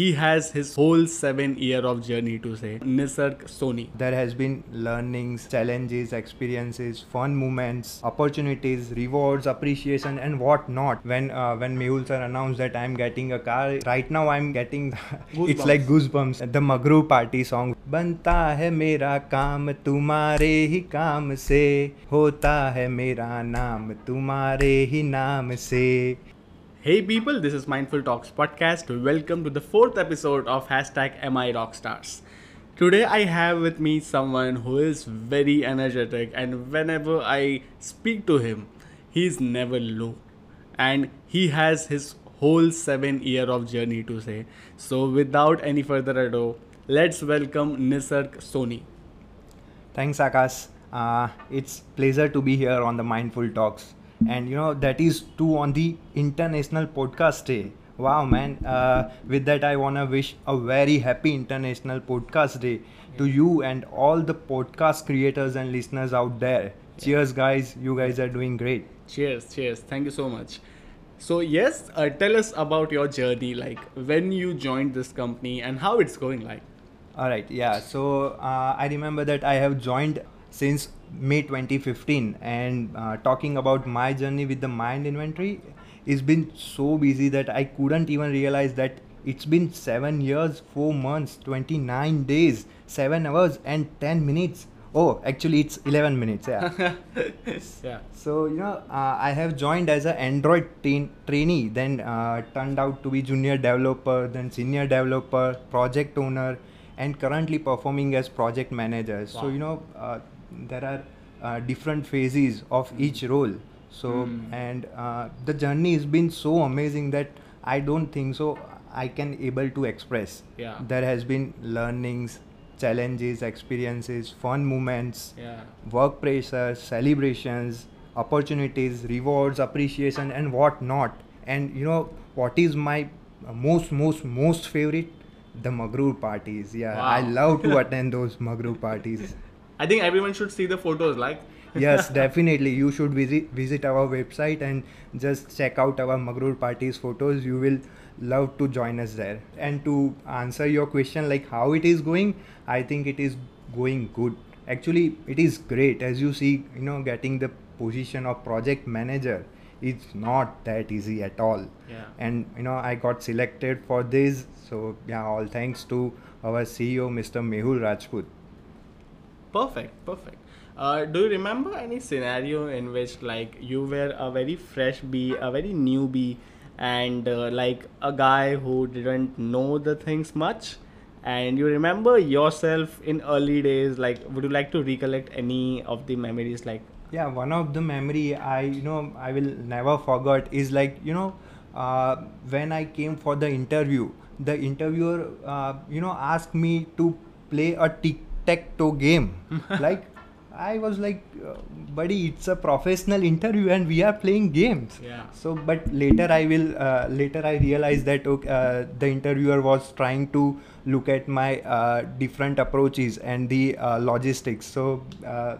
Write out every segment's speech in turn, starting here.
He has his whole seven year of journey to say Nisarg Soni there has been learning challenges experiences fun movements opportunities rewards appreciation and what not when when Mehul sir announce that I am getting a car right now I am getting it's like goosebumps the Magru party song बनता है मेरा काम तुम्हारे ही काम से होता है मेरा नाम तुम्हारे ही नाम से Hey people, this is Mindful Talks podcast. Welcome to the fourth episode of hashtag MI Rockstars. Today I have with me someone who is very energetic and whenever I speak to him, he's never low. And he has his whole seven year of journey to say. So without any further ado, let's welcome Nisarg Soni. Thanks, Akash. Uh, it's pleasure to be here on the Mindful Talks, and you know that is too on the International Podcast Day. Wow, man! Uh, with that, I wanna wish a very happy International Podcast Day to you and all the podcast creators and listeners out there. Cheers, guys! You guys are doing great. Cheers, cheers. Thank you so much. So yes, uh, tell us about your journey, like when you joined this company and how it's going like. All right, yeah. So uh, I remember that I have joined since May 2015, and uh, talking about my journey with the Mind Inventory, it's been so busy that I couldn't even realize that it's been seven years, four months, 29 days, seven hours, and 10 minutes. Oh, actually, it's 11 minutes. Yeah. Yeah. So you know, uh, I have joined as an Android tain- trainee, then uh, turned out to be junior developer, then senior developer, project owner, and currently performing as project manager. So you know, uh, there are uh, different phases of each role. So Mm. and uh, the journey has been so amazing that I don't think so I can able to express. Yeah. There has been learnings, challenges, experiences, fun moments Yeah. work pressure, celebrations, opportunities, rewards, appreciation, and what not. And you know what is my most, most, most favorite? The Magrur parties. Yeah, I love to attend those Magrur parties. I think everyone should see the photos, like. yes, definitely. You should visit visit our website and just check out our Magrur parties photos. You will love to join us there. And to answer your question, like how it is going, I think it is going good. Actually, it is great. As you see, you know, getting the position of project manager, it's not that easy at all. Yeah. And you know, I got selected for this. So yeah, all thanks to our CEO, Mr. Mehul Rajput. Perfect, perfect. Uh, do you remember any scenario in which like you were a very fresh bee, a very newbie, and uh, like a guy who didn't know the things much, and you remember yourself in early days? Like, would you like to recollect any of the memories? Like, yeah one of the memory i you know i will never forget is like you know uh, when i came for the interview the interviewer uh, you know asked me to play a game. Like i was like uh, buddy it's a professional interview and we are playing games. Yeah. so but later i will uh, later i realized that okay, uh, the interviewer was trying to look at my uh, different approaches and the uh, logistics. So uh,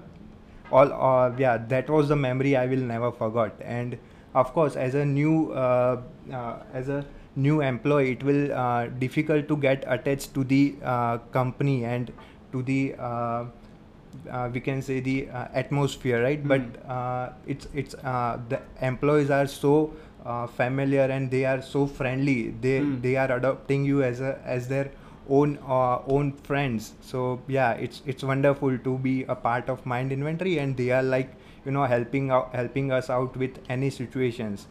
all uh, yeah that was the memory i will never forget and of course as a new uh, uh, as a new employee it will uh, difficult to get attached to the uh, company and to the uh, uh, we can say the uh, atmosphere right? But uh, it's it's uh, the employees are so uh, familiar and they are so friendly. They Hmm. they are adopting you as a as their own uh, own friends. So yeah it's it's wonderful to be a part of mind inventory and they are like you know helping out helping us out with any situations.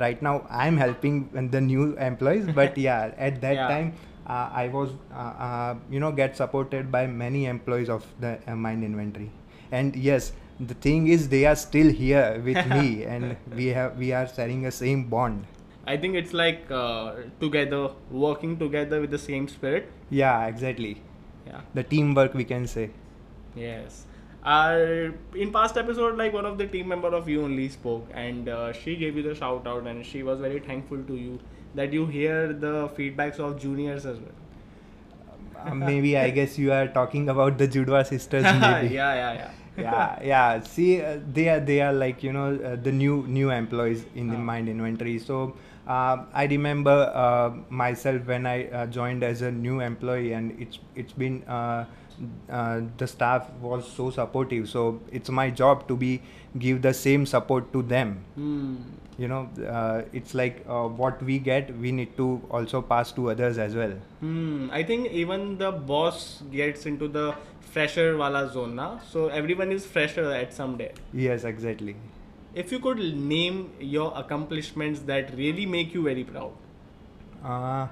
Right now i'm helping the new employees but yeah at that Yeah. time i was uh, uh, you know get supported by many employees of the uh, mind inventory and yes the thing is they are still here with me and we have we are sharing a same bond I think it's like uh, together, working together with the same spirit. yeah exactly Yeah. the teamwork we can say Yes. Uh, in past episode, like one of the team member of you only spoke, and uh, she gave you the shout out, and she was very thankful to you that you hear the feedbacks of juniors as well. Uh, maybe I guess you are talking about the Judwa sisters. yeah, Maybe. yeah, yeah. yeah yeah yeah. see uh, they are they are like you know uh, the new new employees in the Ah. mind inventory so uh, i remember uh, myself when i uh, joined as a new employee and it's it's been uh, the staff was so supportive so it's my job to be give the same support to them Hmm. you know uh, it's like uh, what we get we need to also pass to others as well Hmm. I think even the boss gets into the fresher wala zone now. So everyone is fresher at some day. yes exactly If you could name your accomplishments that really make you very proud. Uh,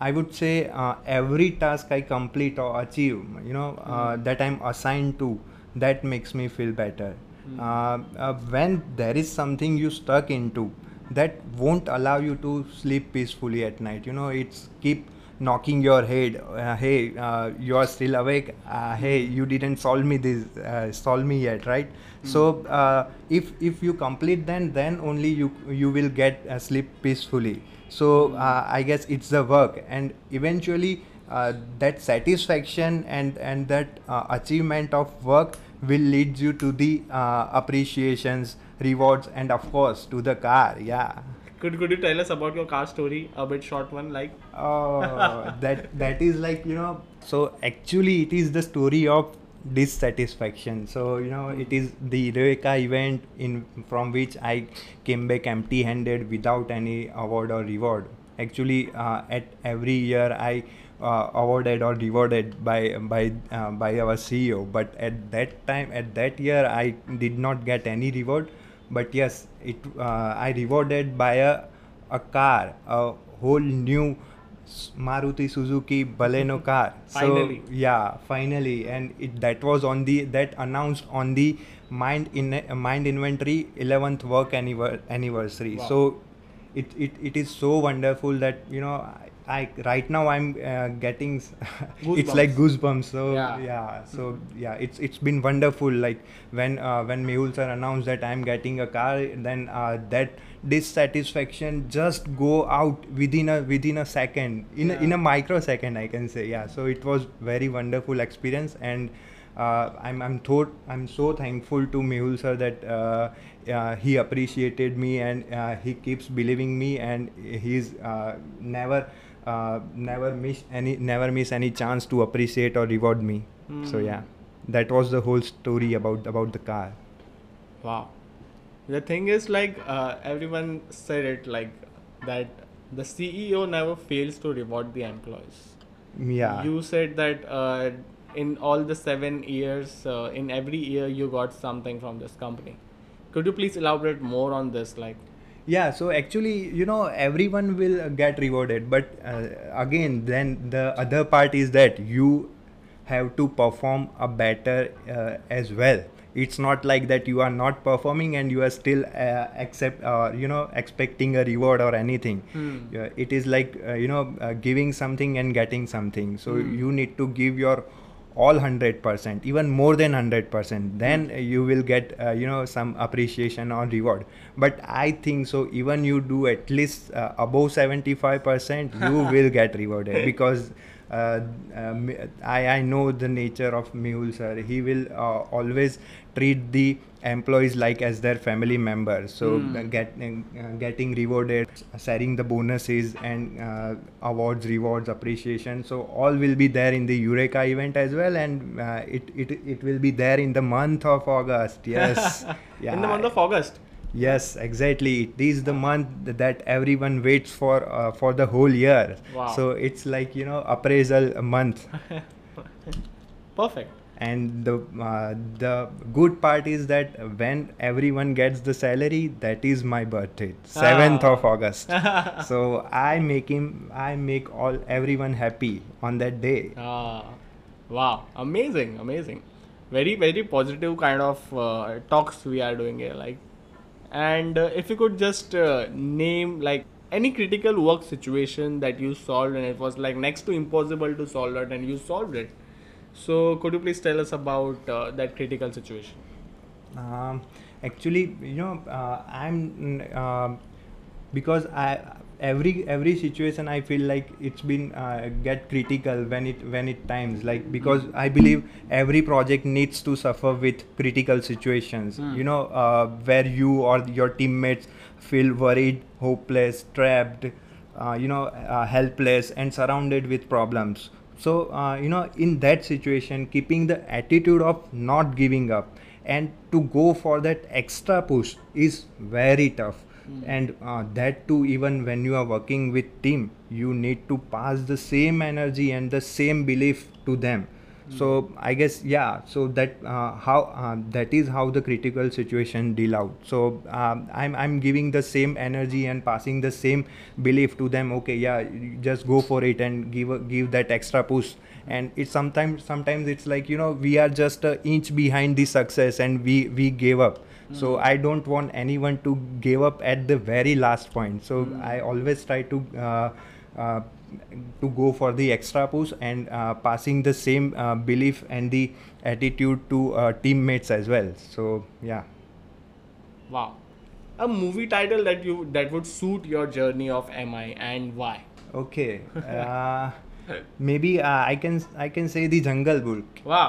I would say uh, every task I complete or achieve, you know, uh, that I'm assigned to, that makes me feel better. Uh, uh, when there is something you stuck into, that won't allow you to sleep peacefully at night. You know, it's keep knocking your head. Uh, hey, uh, you are still awake. Uh, hey, you didn't solve me this, uh, solve me yet, right? So uh, if if you complete, then then only you you will get uh, sleep peacefully. So uh, I guess it's the work, and eventually uh, that satisfaction and and that uh, achievement of work will lead you to the uh, appreciations, rewards, and of course to the car. Yeah. Could could you tell us about your car story? A bit short one, like. Oh, that that is like you know. So actually, it is the story of dissatisfaction. So you know, it is the Eureka event in from which I came back empty-handed without any award or reward. Actually, uh, at every year I uh, awarded or rewarded by by uh, by our CEO. But at that time, at that year, I did not get any reward. But yes, it uh, I rewarded by a a car, a whole new Maruti Suzuki Baleno car. Finally. So yeah, finally, and it, that was on the that announced on the Mind in uh, Mind Inventory 11th work anniver- anniversary. Wow. So it, it it is so wonderful that you know I, right now I'm uh, getting it's like goosebumps. So Yeah. yeah, so yeah, it's it's been wonderful. Like when uh, when Mehul sir announced that I'm getting a car, then uh, that dissatisfaction just go out within a within a second in a, in Yeah. a microsecond I can say yeah. So it was very wonderful experience and. Uh, I'm I'm thought I'm so thankful to Mehul sir that uh, uh, he appreciated me and uh, he keeps believing me and he's uh, never uh, never miss any never miss any chance to appreciate or reward me. So Hmm. yeah, that was the whole story about about the car. Wow. The thing is, like, uh, everyone said it like that the CEO never fails to reward the employees. Yeah. You said that uh, in all the seven years, uh, in every year, you got something from this company. Could you please elaborate more on this? Like, yeah so actually you know everyone will get rewarded but uh, again then the other part is that you have to perform a better uh, as well. It's not like that you are not performing and you are still uh, accept uh, you know expecting a reward or anything. Yeah, it is like uh, you know uh, giving something and getting something. So Hmm. you need to give your all 100% even more than 100% then uh, you will get uh, you know some appreciation or reward but i think so even you do at least uh, above 75% you will get rewarded because uh, um, I, I know the nature of Mehul sir. He will uh, always treat the employees like as their family members. So uh, get, uh, getting rewarded, sharing the bonuses and uh, awards, rewards, appreciation. So all will be there in the Eureka event as well, and uh, it, it it will be there in the month of August. Yes, yeah. in the month of August. Yes, exactly. It is the month that everyone waits for uh, for the whole year. Wow. So it's like you know appraisal month, Perfect. And the uh, the good part is that when everyone gets the salary, that is my birthday, seventh Ah. of August. so I make him, I make all everyone happy on that day. Ah, wow, amazing, amazing. Very, very positive kind of uh, talks we are doing here. Like, and uh, if you could just uh, name like any critical work situation that you solved and it was like next to impossible to solve it and you solved it. So could you please tell us about uh, that critical situation? Um, actually, you know, uh, I'm mm, um because I every every situation i feel like it's been uh, get critical when it when it times like because i believe every project needs to suffer with critical situations Hmm. you know uh, where you or your teammates feel worried hopeless trapped uh, you know uh, helpless and surrounded with problems so uh, you know in that situation keeping the attitude of not giving up and to go for that extra push is very tough. And uh, that too even when you are working with team you need to pass the same energy and the same belief to them so i guess yeah so that uh, how uh, that is how the critical situation deal out. So um, i'm i'm giving the same energy and passing the same belief to them okay yeah just go for it and give a, give that extra push. And it's sometimes sometimes it's like you know we are just an inch behind the success and we we gave up so i don't want anyone to give up at the very last point. So i always try to uh, uh, to go for the extra push and uh, passing the same uh, belief and the attitude to uh, teammates as well. So yeah. Wow. A movie title that you that would suit your journey of MI and why? okay. Uh, maybe uh, i can i can say the jungle book Wow.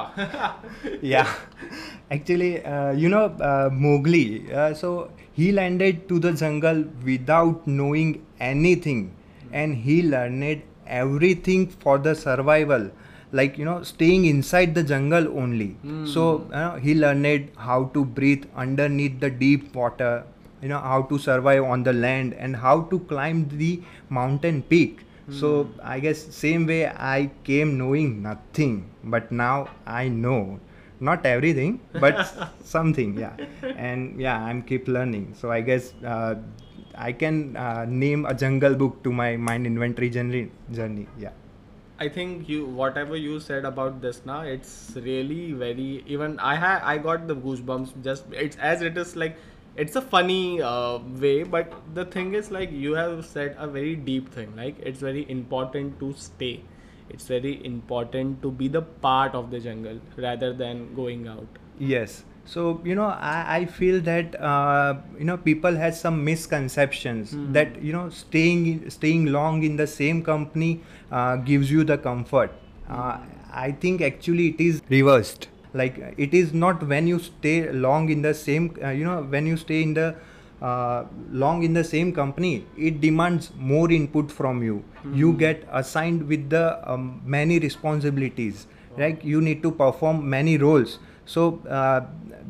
yeah. Actually uh, you know uh, mowgli uh, so he landed to the jungle without knowing anything. And he learned everything for the survival. Like you know staying inside the jungle only. So uh, he learned how to breathe underneath the deep water. You know how to survive on the land and how to climb the mountain peak so i guess same way i came knowing nothing but now i know. Not everything but something yeah. And yeah i'm keep learning. So i guess uh, i can uh, name a jungle book to my mind inventory journey journey yeah. I think you whatever you said about this now, it's really very even I had I got the goosebumps just it's as it is like it's a funny uh, way, but the thing is like you have said a very deep thing. Like it's very important to stay. It's very important to be the part of the jungle rather than going out. yes so you know i, I feel that uh, you know people has some misconceptions Hmm. that you know staying staying long in the same company uh, gives you the comfort uh, i think actually it is reversed like it is not when you stay long in the same uh, you know when you stay in the uh, long in the same company it demands more input from you. You get assigned with the um, many responsibilities. Right? You need to perform many roles so uh,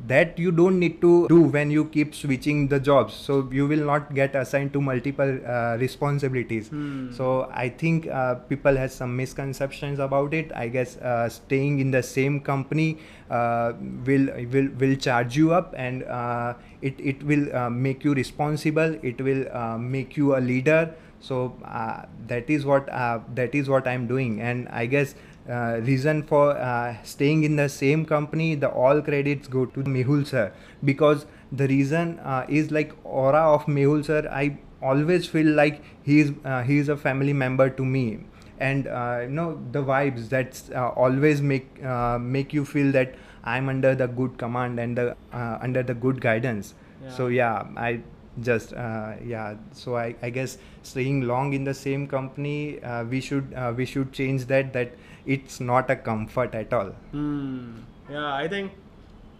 that you don't need to do when you keep switching the jobs. So you will not get assigned to multiple uh, responsibilities. So i think uh, people has some misconceptions about it. I guess uh, staying in the same company uh, will will will charge you up and uh, it it will uh, make you responsible. It will uh, make you a leader. So uh, that is what uh, that is what i'm doing. And i guess uh, reason for uh, staying in the same company the all credits go to mehul sir. Because the reason uh, is like aura of mehul sir i always feel like he is uh, he is a family member to me. And uh, you know the vibes that uh, always make uh, make you feel that i'm under the good command and the uh, under the good guidance. So yeah i just uh, yeah so I, I guess staying long in the same company uh, we should uh, we should change that that it's not a comfort at all Hmm. Yeah, I think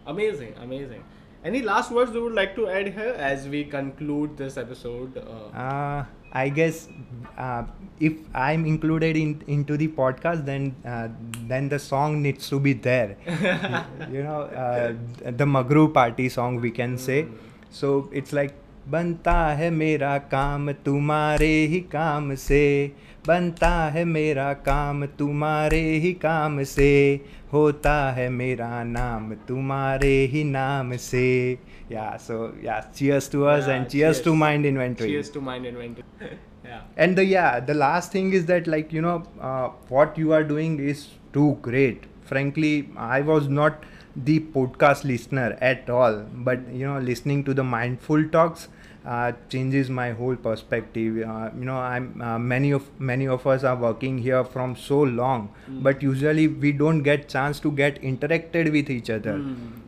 amazing, amazing. Any last words you would like to add here as we conclude this episode? Uh, uh, i guess uh, if i'm included in into the podcast then uh, then the song needs to be there you know uh, the magru party song we can say so it's like बनता है मेरा काम तुम्हारे ही काम से बनता है मेरा काम तुम्हारे ही काम से। होता है मेरा नाम तुम्हारे ही नाम से। Yeah so yeah cheers to us and cheers to Mind Inventory cheers to Mind Inventory and the yeah the last thing is that like you know what you are doing is too great frankly I was not the podcast listener at all but you know listening to the mindful talks uh, changes my whole perspective uh, you know i'm uh, many of many of us are working here from so long but usually we don't get chance to get interacted with each other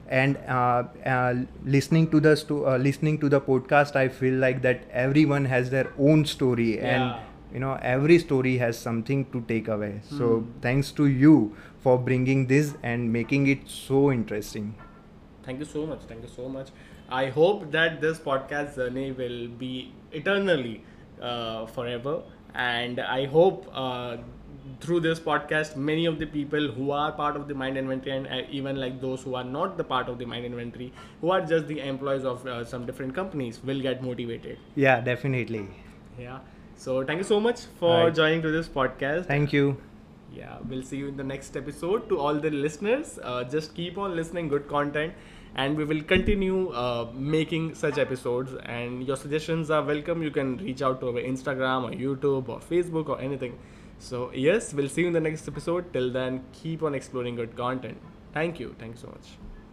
and uh, uh, listening to the sto- uh, listening to the podcast i feel like that everyone has their own story Yeah. and you know every story has something to take away so Hmm. thanks to you for bringing this and making it so interesting Thank you so much. Thank you so much. I hope that this podcast journey will be eternally uh, forever. And I hope uh, through this podcast, many of the people who are part of the Mind Inventory and uh, even like those who are not the part of the Mind Inventory, who are just the employees of uh, some different companies, will get motivated. yeah definitely Yeah. So thank you so much for Right. joining to this podcast. thank you Yeah, we'll see you in the next episode. To all the listeners, uh, just keep on listening good content, and we will continue uh, making such episodes. And your suggestions are welcome. You can reach out to our Instagram or YouTube or Facebook or anything. So yes, we'll see you in the next episode. Till then, keep on exploring good content. Thank you. Thank you so much.